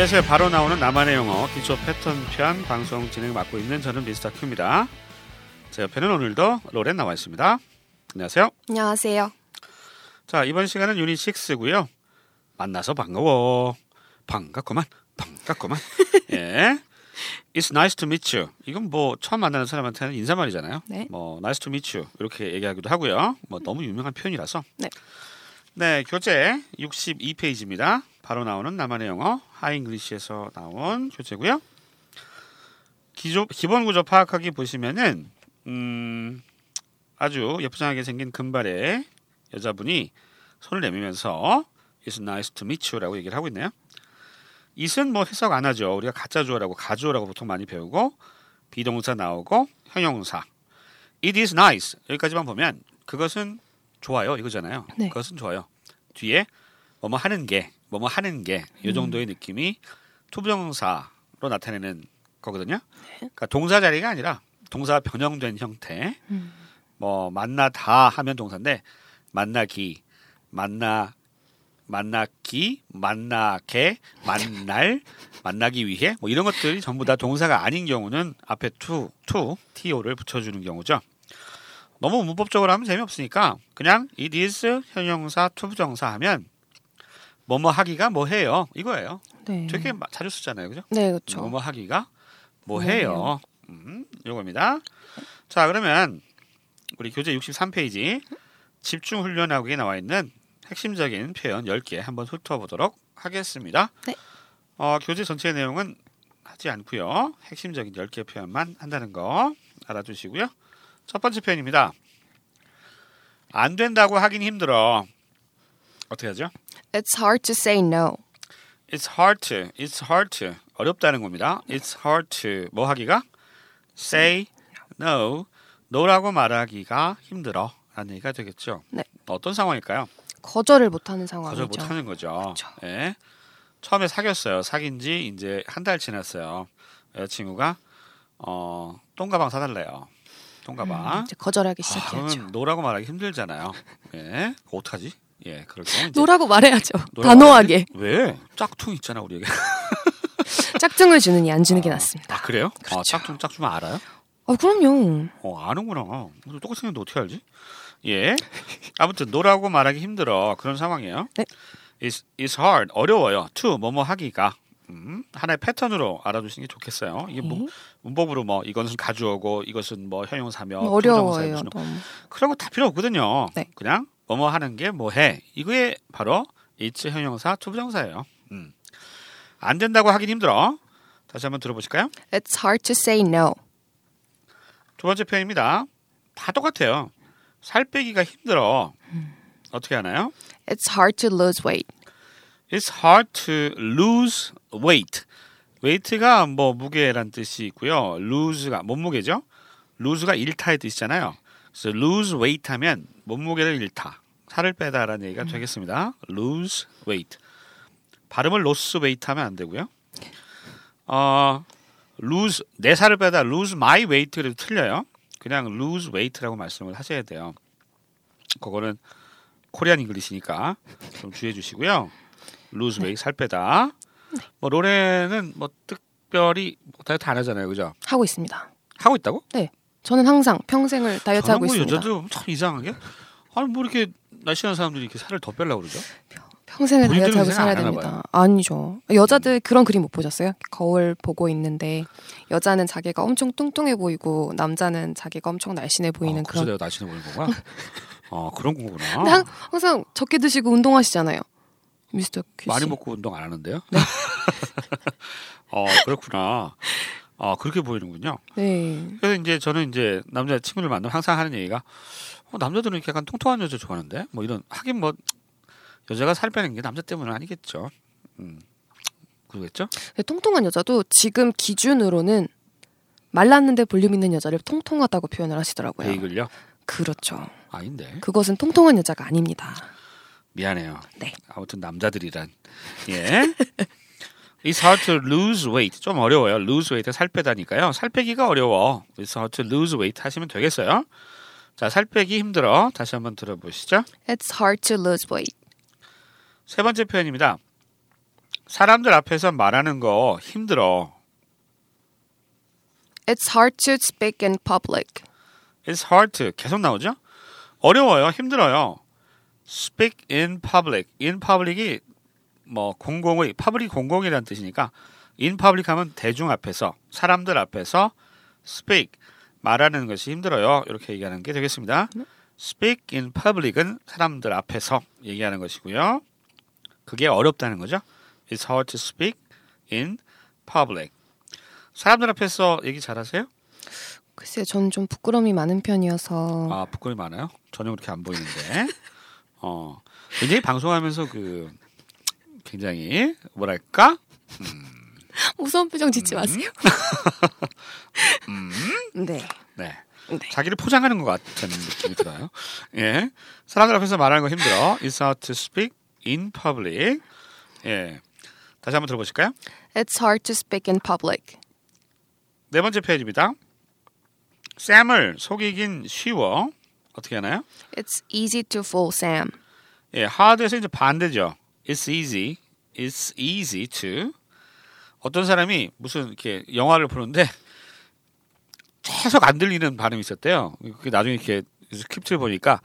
이제서야 바로 나오는 나만의 영어 기초 패턴 편 방송 진행 맡고 있는 저는 미스터 큐입니다. 제 옆에는 오늘도 로렌 나와 있습니다. 안녕하세요. 안녕하세요. 자 이번 시간은 유닛 6고요. 만나서 반가워. 반갑구만. 반갑구만. 예. It's nice to meet you. 이건 뭐 처음 만나는 사람한테는 인사말이잖아요. 네. 뭐 nice to meet you 이렇게 얘기하기도 하고요. 뭐 너무 유명한 표현이라서. 네. 네, 교재 62페이지입니다. 바로 나오는 나만의 영어 하잉글리시에서 나온 교재고요. 기조, 기본 구조 파악하기 보시면은 음, 아주 예쁘장하게 생긴 금발의 여자분이 손을 내밀면서 It's nice to meet you라고 얘기를 하고 있네요. it은 뭐 해석 안 하죠. 우리가 가짜 주어라고 가주어라고 보통 많이 배우고 비동사 나오고 형용사. It is nice 여기까지만 보면 그것은 좋아요 이거잖아요. 네. 그것은 좋아요. 뒤에 뭐뭐 하는 게 뭐뭐 하는 게 이 정도의 느낌이 to부정사로 나타내는 거거든요. 그러니까 동사 자리가 아니라 동사 변형된 형태. 음. 뭐 만나다 하면 동사인데 만나기, 만나 만나기, 만나게, 만날, 만나기 위해 뭐 이런 것들이 전부 다 동사가 아닌 경우는 앞에 to, to, to를 붙여주는 경우죠. 너무 문법적으로 하면 재미없으니까 그냥 it is 형용사 to부정사 하면 뭐뭐 하기가 뭐 해요 이거예요. 네. 되게 마- 자주 쓰잖아요, 그죠? 네, 그렇죠. 뭐뭐 하기가 뭐뭐 해요. 음, 요겁니다. 자, 그러면 우리 교재 63페이지 집중 훈련하기에 나와 있는 핵심적인 표현 10개 한번 훑어 보도록 하겠습니다. 네. 어, 교재 전체 내용은 하지 않고요. 핵심적인 10개 표현만 한다는 거 알아두시고요. 첫 번째 표현입니다. 안 된다고 하긴 힘들어. 어떻게 하죠? It's hard to say no. It's hard to. It's hard to. 어렵다는 겁니다. It's hard to. 뭐 하기가? Say no. no라고 말하기가 힘들어. 라는 얘기가 되겠죠. 네. 어떤 상황일까요? 거절을 못하는 상황이죠. 거절 못 하는 거죠. 그렇죠. 예. 처음에 사귀었어요. 사귄 지 이제 한 달 지났어요. 여자친구가 어, 똥가방 사달래요. 똥가방. 이제 거절하기 아, 시작해야죠. 그러면 no라고 말하기 힘들잖아요. 예. 어떡하지? 예, 그럴 경우 no라고 말해야죠. 단호하게. 왜? 짝퉁 있잖아, 우리에게. 짝퉁을 주느니 안 주는 게 낫습니다. 아, 그래요? 아, 그렇죠. 짝퉁 짝퉁 알아요? 어, 그럼요. 어, 아는구나. 똑같이 생겼는데 어떻게 알지? 예. 아무튼 no라고 말하기 힘들어. 그런 상황이에요. 네. It's, it's hard. 어려워요. to 뭐뭐 하기가. 음, 하나의 패턴으로 알아두시는 게 좋겠어요. 이게 뭐, 네. 문법으로 뭐 이것은 가주어고 이것은 뭐 형용사며 어려워요. 무슨 너무. 그런 거 다 필요 없거든요. 네. 그냥 뭐뭐 하는 게 뭐 해. 이거에 바로 it's 형용사 to부정사예요. 음. 안 된다고 하긴 힘들어. 다시 한번 들어보실까요? It's hard to say no. 두 번째 표현입니다. 다 똑같아요. 살 빼기가 힘들어. 어떻게 하나요? It's hard to lose weight. It's hard to lose weight. weight가 뭐 무게란 뜻이 있고요. lose가 몸무게죠. lose가 잃다의 뜻이잖아요. 그래서 lose weight 하면 몸무게를 잃다. 살을 빼다라는 얘기가 되겠습니다. lose weight. 발음을 loss weight 하면 안 되고요. 어, lose 내 살을 빼다 lose my weight 그래도 틀려요. 그냥 lose weight라고 말씀을 하셔야 돼요. 그거는 코리안 잉글리시니까 좀 주의해 주시고요. lose weight 살 빼다. 뭐 로레는 뭐 특별히 뭐 다이어트 안 하잖아요, 그죠? 하고 있습니다. 하고 있다고? 저는 항상 평생을 다이어트 하고 있습니다. 여자도 참 이상하게 아니 뭐 이렇게 날씬한 사람들이 이렇게 살을 더 빼려고 그러죠? 평생을 다이어트 하고 살아야 됩니다. 아니죠. 여자들 그런 그림 못 보셨어요? 거울 보고 있는데 여자는 자기가 엄청 뚱뚱해 보이고 남자는 자기가 엄청 날씬해 보이는 아, 그래서 그런. 내가 날씬해 보이는 거구나. 아 그런 거구나. 항상 적게 드시고 운동하시잖아요. 미스터 큐 씨. 많이 먹고 운동 안 하는데요? 어 그렇구나. 아 그렇게 보이는군요. 네. 그래서 이제 저는 이제 남자 친구를 만나면 항상 하는 얘기가 어, 남자들은 이렇게 약간 통통한 여자 좋아하는데 뭐 이런 하긴 뭐 여자가 살 빼는 게 남자 때문은 아니겠죠. 음 그러겠죠? 근데 통통한 여자도 지금 기준으로는 말랐는데 볼륨 있는 여자를 통통하다고 표현을 하시더라고요. 베이글요? 그렇죠. 아닌데 그것은 통통한 여자가 아닙니다. 미안해요. 네. 아무튼 남자들이란 예. It's hard to lose weight. 좀 어려워요. lose weight 살 빼다니까요. 살 빼기가 어려워. It's hard to lose weight 하시면 되겠어요. 자, 살 빼기 힘들어. 다시 한번 들어보시죠. It's hard to lose weight. 세 번째 표현입니다. 사람들 앞에서 말하는 거 힘들어. It's hard to speak in public. It's hard to 계속 나오죠? 어려워요. 힘들어요. Speak in public. In public이 뭐 공공의 public 공공이라는 뜻이니까 in public 하면 대중 앞에서 사람들 앞에서 speak 말하는 것이 힘들어요. 이렇게 얘기하는 게 되겠습니다. Speak in public은 사람들 앞에서 얘기하는 것이고요. 그게 어렵다는 거죠. It's hard to speak in public. 사람들 앞에서 얘기 잘하세요? 글쎄요, 저는 좀 부끄러움이 많은 편이어서 아 부끄러움이 많아요? 전혀 그렇게 안 보이는데. 어 굉장히 방송하면서 그 굉장히 뭐랄까 무서운 표정 짓지 마세요. 음. 네. 네 네. 자기를 포장하는 것 같은 느낌이 들어요. 예 사람들 앞에서 말하는 거 힘들어. It's hard to speak in public. 예 다시 한번 들어보실까요? It's hard to speak in public. 네 번째 페이지입니다. 샘을 속이긴 쉬워. 어떻게 하나요? It's easy to fool Sam. 예, hard에서 이제 반대죠. It's easy. It's easy to. 어떤 사람이 무슨 이렇게 영화를 보는데 계속 안 들리는 발음이 있었대요. 그게 나중에 이렇게 스크립트를 보니까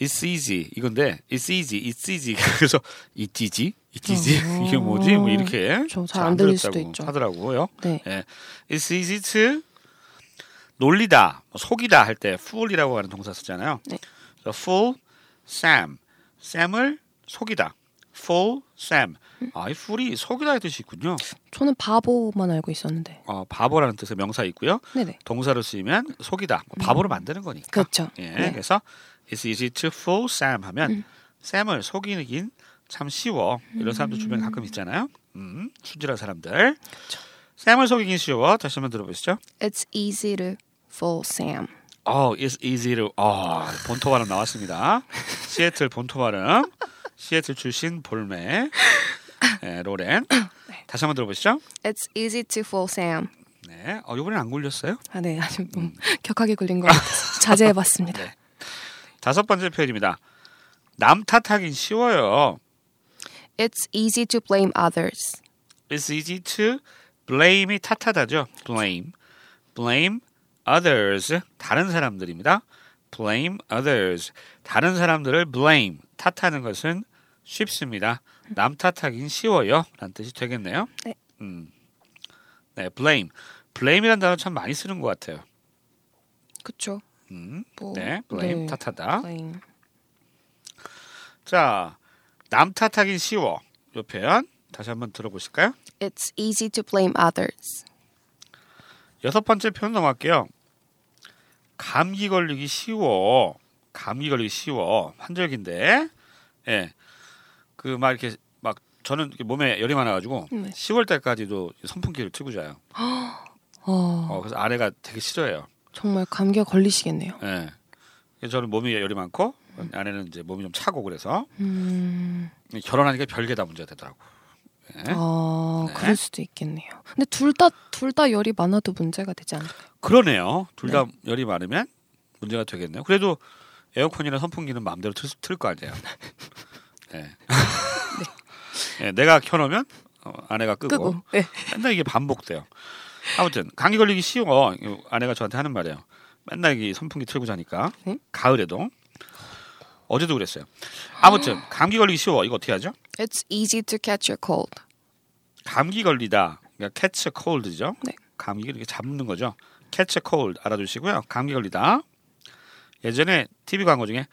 It's easy 이건데 It's easy, It's easy 그래서 It's easy, It's easy 이게 뭐지? 뭐 이렇게 좀잘잘안안 들릴 수도 있죠. 하더라고요. 네. 예, It's easy to 놀리다, 뭐 속이다 할 때 fool이라고 하는 동사 쓰잖아요. 네. 그래서 fool Sam, Sam을 속이다. fool Sam. 아, 이 fool이 속이다의 뜻이 있군요. 저는 바보만 알고 있었는데. 어, 바보라는 뜻의 명사 있고요. 네네. 동사로 쓰이면 속이다, 뭐 바보로 만드는 거니까. 그렇죠. 예, 네. 그래서 it's easy to fool Sam 하면 샘을 속이긴 참 쉬워. 이런 사람들 주변에 가끔 있잖아요. 음, 순진한 사람들. 샘을 속이긴 쉬워. 다시 한번 들어보시죠. It's easy to fool Sam. 어, it's easy to. 어, 본토 발음 나왔습니다. 시애틀 본토 발음. 시애틀 출신 볼메. 네, 로렌. 다시 한번 들어보시죠. It's easy to fool Sam. 네. 어, 이번엔 안 굴렸어요? 아, 네. 아주 좀 격하게 굴린 것 같아서 자제해봤습니다. 네. 다섯 번째 표현입니다. 남 탓하긴 쉬워요. It's easy to blame others. It's easy to blame이 탓하다죠. blame. blame others. 다른 사람들입니다. blame others. 다른 사람들을 blame. 탓하는 것은 쉽습니다. 남 탓하긴 쉬워요. 라는 뜻이 되겠네요. 네. 음. 네, blame. blame이라는 단어 참 많이 쓰는 것 같아요. 그쵸? 음. 뭐, 네, blame, 네. 탓하다. blame. 자, 남 탓하긴 쉬워. 이 표현 다시 한번 들어보실까요? It's easy to blame others. 여섯 번째 표현 넘어갈게요. 감기 걸리기 쉬워. 감기 걸리기 쉬워. 환절기인데, 예, 그 막 이렇게 막 저는 몸에 열이 많아 가지고 네. 10월 달까지도 선풍기를 틀고 자요. 어, 어, 그래서 아내가 되게 싫어해요. 정말 감기가 걸리시겠네요. 예. 그래서 저는 몸이 열이 많고 아내는 이제 몸이 좀 차고 그래서 음, 결혼하니까 별게 다 문제가 되더라고. 예. 아, 네. 그럴 수도 있겠네요. 근데 둘 다 둘 다 열이 많아도 문제가 되지 않을까요? 그러네요. 둘다 열이 많으면 문제가 되겠네요. 그래도 에어컨이나 선풍기는 마음대로 틀 거 아니에요. 예. 예, 내가 켜놓으면 어, 아내가 끄고, 끄고. 네. 맨날 이게 반복돼요. 아무튼 감기 걸리기 쉬워. 아내가 저한테 하는 말이에요. 맨날 이 선풍기 틀고 자니까 응? 가을에도 어제도 그랬어요. 아무튼 감기 걸리기 쉬워. 이거 어떻게 하죠? It's easy to catch a cold. 감기 걸리다. 그러니까 catch a cold죠. 네. 감기를 이렇게 잡는 거죠. catch a cold 알아두시고요. 감기 걸리다. 예전에 TV 광고 중에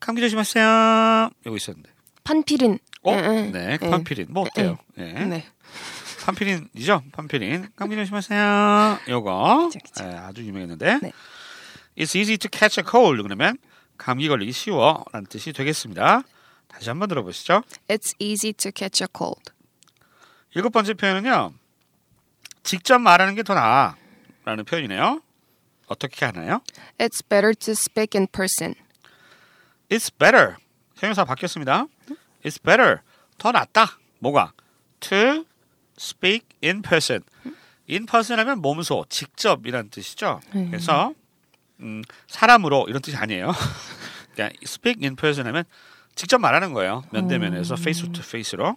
감기 조심하세요. 이거 있었는데. 판피린. 어? 네, 응. 판피린. 뭐 어때요? 예. 네. 판피린이죠. 판피린. 감기 조심하세요. 요거 그쵸, 그쵸. 예, 아주 유명했는데. 네. It's easy to catch a cold 그러면 감기 걸리기 쉬워라는 뜻이 되겠습니다. 다시 한번 들어보시죠. It's easy to catch a cold. 일곱 번째 표현은요. 직접 말하는 게 더 나아라는 표현이네요. 어떻게 하나요? It's better to speak in person. It's better. 형용사 바뀌었습니다. It's better. 더 낫다. 뭐가? To speak in person. In person 하면 몸소, 직접이라는 뜻이죠. 음. 그래서 음, 사람으로 이런 뜻이 아니에요. 그냥 speak in person 하면 직접 말하는 거예요. 면대면에서 to face로.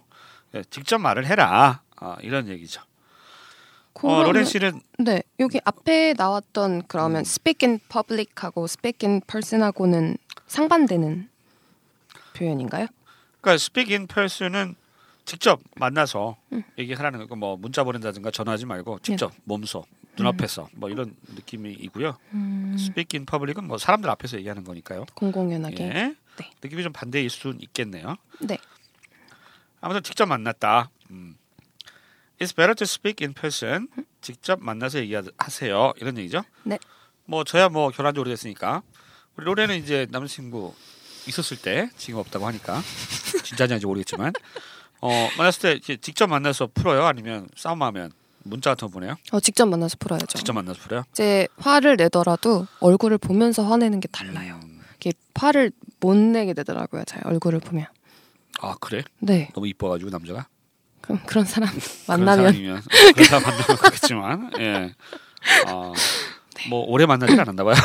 예, 직접 말을 해라. 아, 이런 얘기죠. 어, 그러면- 로렌 씨는 네, 여기 앞에 나왔던 음. 그러면 speak in public하고 speak in person하고는 상반되는 표현인가요? 그러니까 speak in person은 직접 만나서 음. 얘기하라는 거고 뭐 문자 보낸다든가 전화하지 말고 직접 몸소 눈앞에서 뭐 이런 느낌이고요. 음, speak in public은 뭐 사람들 앞에서 얘기하는 거니까요. 공공연하게. 예. 네. 느낌이 좀 반대일 수는 있겠네요. 네. 아무튼 직접 만났다. 음. It's better to speak in person. 직접 만나서 얘기하세요. 이런 얘기죠. 네. 뭐 저야 뭐 결혼한 지 오래됐으니까 우리 로레는 이제 남자친구 있었을 때 지금 없다고 하니까 진짜인지 아닌지 모르겠지만 어 만났을 때 직접 만나서 풀어요 아니면 싸움하면 문자 같은 거 보내요 어, 직접 만나서 풀어야죠. 직접 만나서 풀어요 이제 화를 내더라도 얼굴을 보면서 화내는 게 달라요. 음, 이게 화를 못 내게 되더라고요. 제 얼굴을 보면. 아 그래 네. 너무 이뻐가지고 남자가 그럼 그런 사람 그런 만나면 사람이면 어, 그런 사람 만나면 그렇겠지만 예. 어, 뭐 오래 만나진 않았나 봐요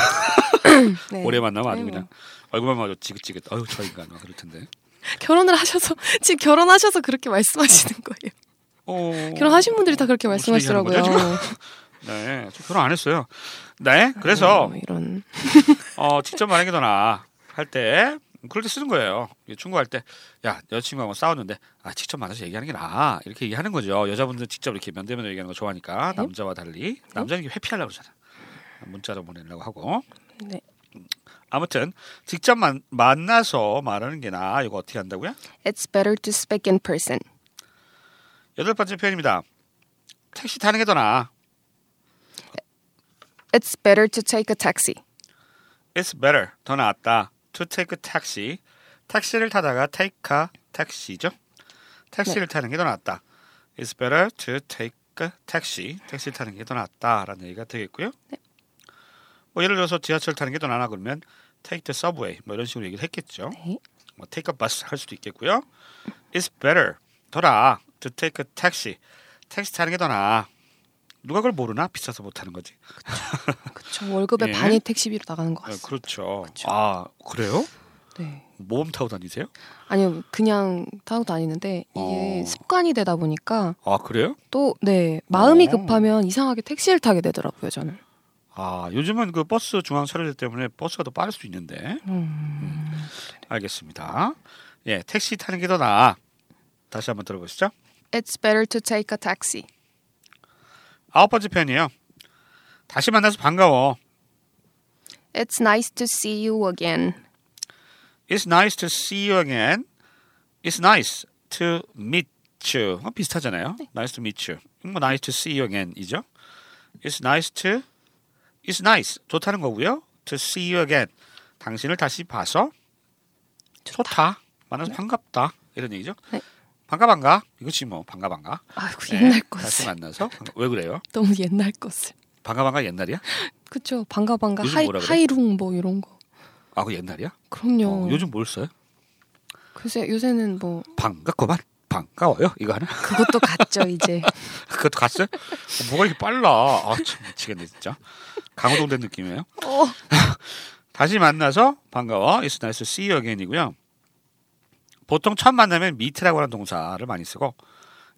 네. 오래 만나면 아주. 그냥 얼굴만 봐도 지긋지긋 어휴 저 인간 막 그럴 텐데 결혼을 하셔서 지금 결혼하셔서 그렇게 말씀하시는 거예요. 어, 결혼하신 분들이 다 그렇게 말씀하시더라고요. 네, 저 결혼 안 했어요. 네, 그래서 어, 이런 어, 직접 말하는 게더 나아 할때 그럴 때 쓰는 거예요. 충고할 때, 야 여자친구하고 싸웠는데 아 직접 만나서 얘기하는 게 나아 이렇게 얘기하는 거죠. 여자분들 직접 이렇게 면대면 얘기하는 거 좋아하니까 네. 남자와 달리 남자는 이게 회피하려고 그러잖아. 문자로 보내려고 하고 네. 아무튼 직접 만, 만나서 말하는 게 나아 이거 어떻게 한다고요? It's better to speak in person. 여덟 번째 표현입니다. 택시 타는 게 더 나아. It's better to take a taxi. It's better 더 낫다 to take a taxi 택시를 타다가 take a taxi죠 택시를 타는 게 더 낫다 It's better to take a taxi 택시 타는 게 더 낫다라는 얘기가 되겠고요 뭐 예를 들어서 지하철 타는 게 더 나아 그러면 take the subway 뭐 이런 식으로 얘기를 했겠죠 네. 뭐 take a bus 할 수도 있겠고요 It's better 더 나아 to take a taxi 택시 타는 게 더 나아 누가 그걸 모르나 비싸서 못 타는 거지 그렇죠. 월급의 예. 반이 택시비로 나가는 것 네, 같습니다. 그렇죠 그렇죠. 아 그래요? 네. 모험 타고 다니세요? 아니요, 그냥 타고 다니는데 이게 어. 습관이 되다 보니까 아 그래요? 또 네 마음이 어. 급하면 이상하게 택시를 타게 되더라고요. 저는. 아 요즘은 그 버스 중앙 차량들 때문에 버스가 더 빠를 수 있는데 음. 알겠습니다. 예, 택시 타는 게 더 나아. 다시 한번 들어보시죠. It's better to take a taxi. 아홉 번째 편이에요. 다시 만나서 반가워. It's nice to see you again. It's nice to see you again. It's nice to meet you. 어, 비슷하잖아요. Nice to meet you. 뭐 nice to see you again이죠. It's nice to It's nice 좋다는 거고요. To see you again. 당신을 다시 봐서 좋다. 만나서 반갑다. 이런 얘기죠. 네. 반가 반가. 이거지 뭐 반가 반가. 아이고 네, 옛날 다시 것을 만나서 반가- 왜 그래요? 너무 옛날 것을. 반가 반가 옛날이야? 그쵸 반가 반가 하이 그래? 하이룽 뭐 이런 거. 아, 그 옛날이야? 그럼요. 어, 요즘 뭘 써요? 글쎄 요새는 뭐 반갑구만. 반가워요. 이거 하나? 그것도 같죠 이제. 그것도 갔어요? 어, 뭐가 이렇게 빨라? 아, 참 미치겠네 진짜. 강호동 된 느낌이에요. 어. 다시 만나서 반가워. It's nice to see you again이고요. 보통 첫 만나면 meet라고 하는 동사를 많이 쓰고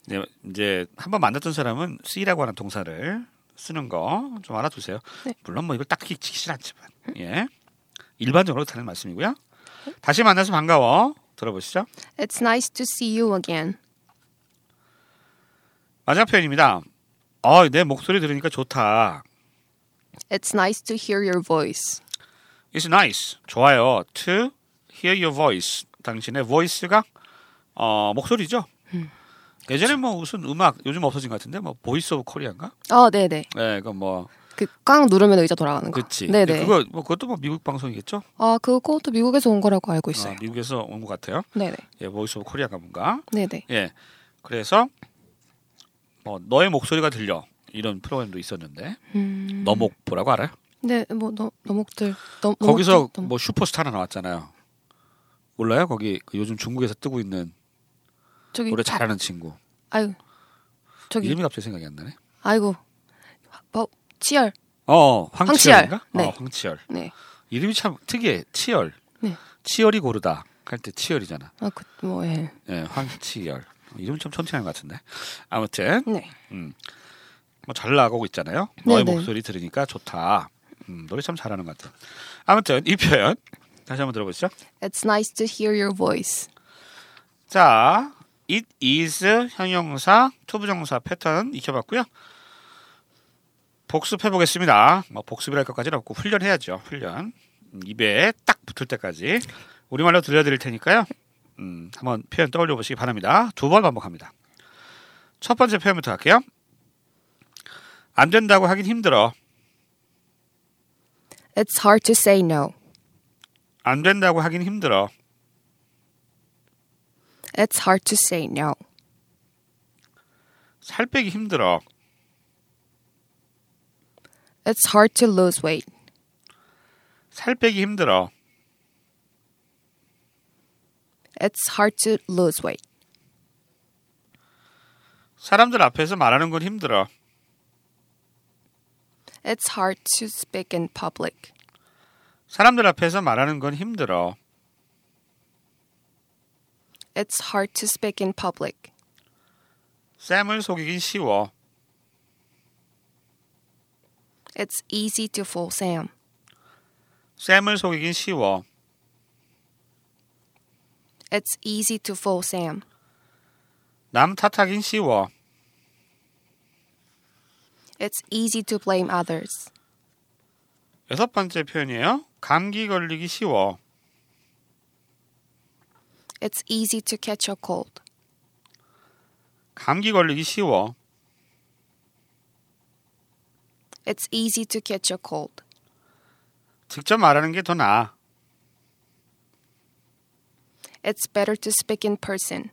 이제, 이제 한번 만났던 사람은 see라고 하는 동사를 쓰는 거 좀 알아두세요. 네. 물론 뭐 이걸 딱히 지키진 않지만 예 일반적으로 하는 말씀이고요. 다시 만나서 반가워. 들어보시죠. It's nice to see you again. 마지막 표현입니다. 어, 내 목소리 들으니까 좋다. It's nice to hear your voice. It's nice. 좋아요. To hear your voice. 당신의 voice가 어, 목소리죠. 예전에 뭐 무슨 음악 요즘 없어진 것 같은데 뭐 Voice of Korea인가? 어, 네네. 네, 그뭐그꽉 누르면 의자 돌아가는 거. 그렇지. 네네. 그거 뭐 그것도 뭐 미국 방송이겠죠? 아 그것도 미국에서 온 거라고 알고 어, 있어요. 미국에서 온 것 같아요. 네네. 예, Voice of Korea가 뭔가. 네네. 예. 그래서 뭐 너의 목소리가 들려 이런 프로그램도 있었는데 음. 너목보라고 알아요? 네, 뭐 너, 너목들. 너, 거기서 너목들, 너목- 뭐 슈퍼스타 하나 나왔잖아요. 몰라요? 거기 그 요즘 중국에서 뜨고 있는 저기 노래 잘하는 친구. 아유 저기 이름이 갑자기 생각이 안 나네. 아이고 뭐 치열. 어, 황치열인가? 황치열. 네. 어, 황치열. 네. 이름이 참 특이해. 치열. 네. 치열이 고르다 할 때 치열이잖아. 아 그 뭐 예. 예, 황치열. 이름 좀 천천한 것 같은데. 아무튼 네. 뭐잘 나가고 있잖아요. 너의 네네. 목소리 들으니까 좋다. 음, 노래 참 잘하는 것 같아요. 아무튼 이 표현 다시 한번 들어보시죠. It's nice to hear your voice. 자, it is 형용사, to부정사 패턴 익혀봤고요. 복습해 보겠습니다. 뭐 복습이랄 것까지는 없고 훈련해야죠. 훈련. 음, 입에 딱 붙을 때까지 우리말로 들려드릴 테니까요. 음, 한번 표현 떠올려 보시기 바랍니다. 두 번 반복합니다. 첫 번째 표현부터 할게요. 안 된다고 하긴 힘들어. It's hard to say no. 안 된다고 하긴 힘들어. It's hard to say no. 살 빼기 힘들어. It's hard to lose weight. 살 빼기 힘들어. It's hard to lose weight. 사람들 앞에서 말하는 건 힘들어. It's hard to speak in public. 사람들 앞에서 말하는 건 힘들어. It's hard to speak in public. 쌤을 속이긴 쉬워. It's easy to fool Sam. 쌤을 속이긴 쉬워. It's easy to fool Sam. 남 탓하긴 쉬워. It's easy to blame others. 여섯 번째 표현이에요. 감기 걸리기 쉬워. It's easy to catch a cold. 감기 걸리기 쉬워. It's easy to catch a cold. 직접 말하는 게 더 나아. It's better to speak in person.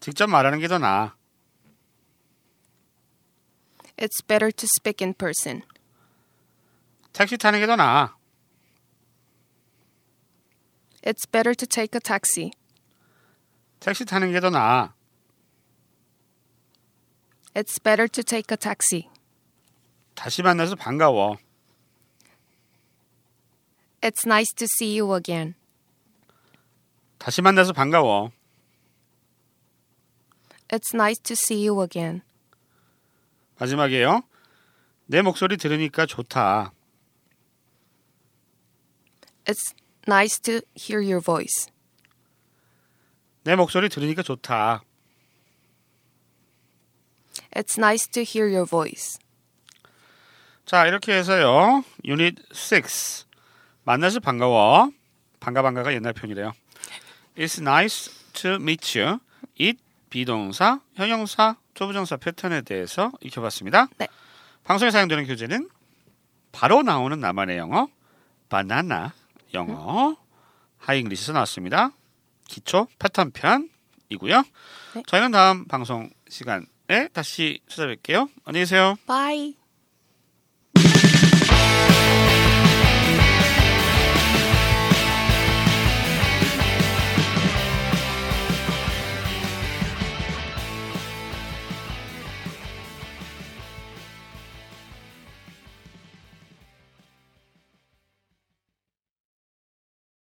직접 말하는 게 더 나아. It's better to speak in person. 택시 타는 게 더 나아. It's better to take a taxi. 택시 타는 게 더 나아. It's better to take a taxi. 다시 만나서 반가워. It's nice to see you again. 다시 만나서 반가워. It's nice to see you again. 마지막이에요. 내 목소리 들으니까 좋다. It's nice to hear your voice. 내 목소리 들으니까 좋다. It's nice to hear your voice. 자, 이렇게 해서요. 유닛 6. 만나서 반가워. 반가 반가가 옛날 표현이래요. It's nice to meet you. it be동사, 형용사, to부정사 패턴에 대해서 익혀봤습니다. 네. 방송에 사용되는 교재는 바로 나오는 나만의 영어, 바나나 영어, Hi English에서 나왔습니다. 기초 패턴 편이고요. 네. 저희는 다음 방송 시간에 다시 찾아뵐게요. 안녕히 계세요. Bye.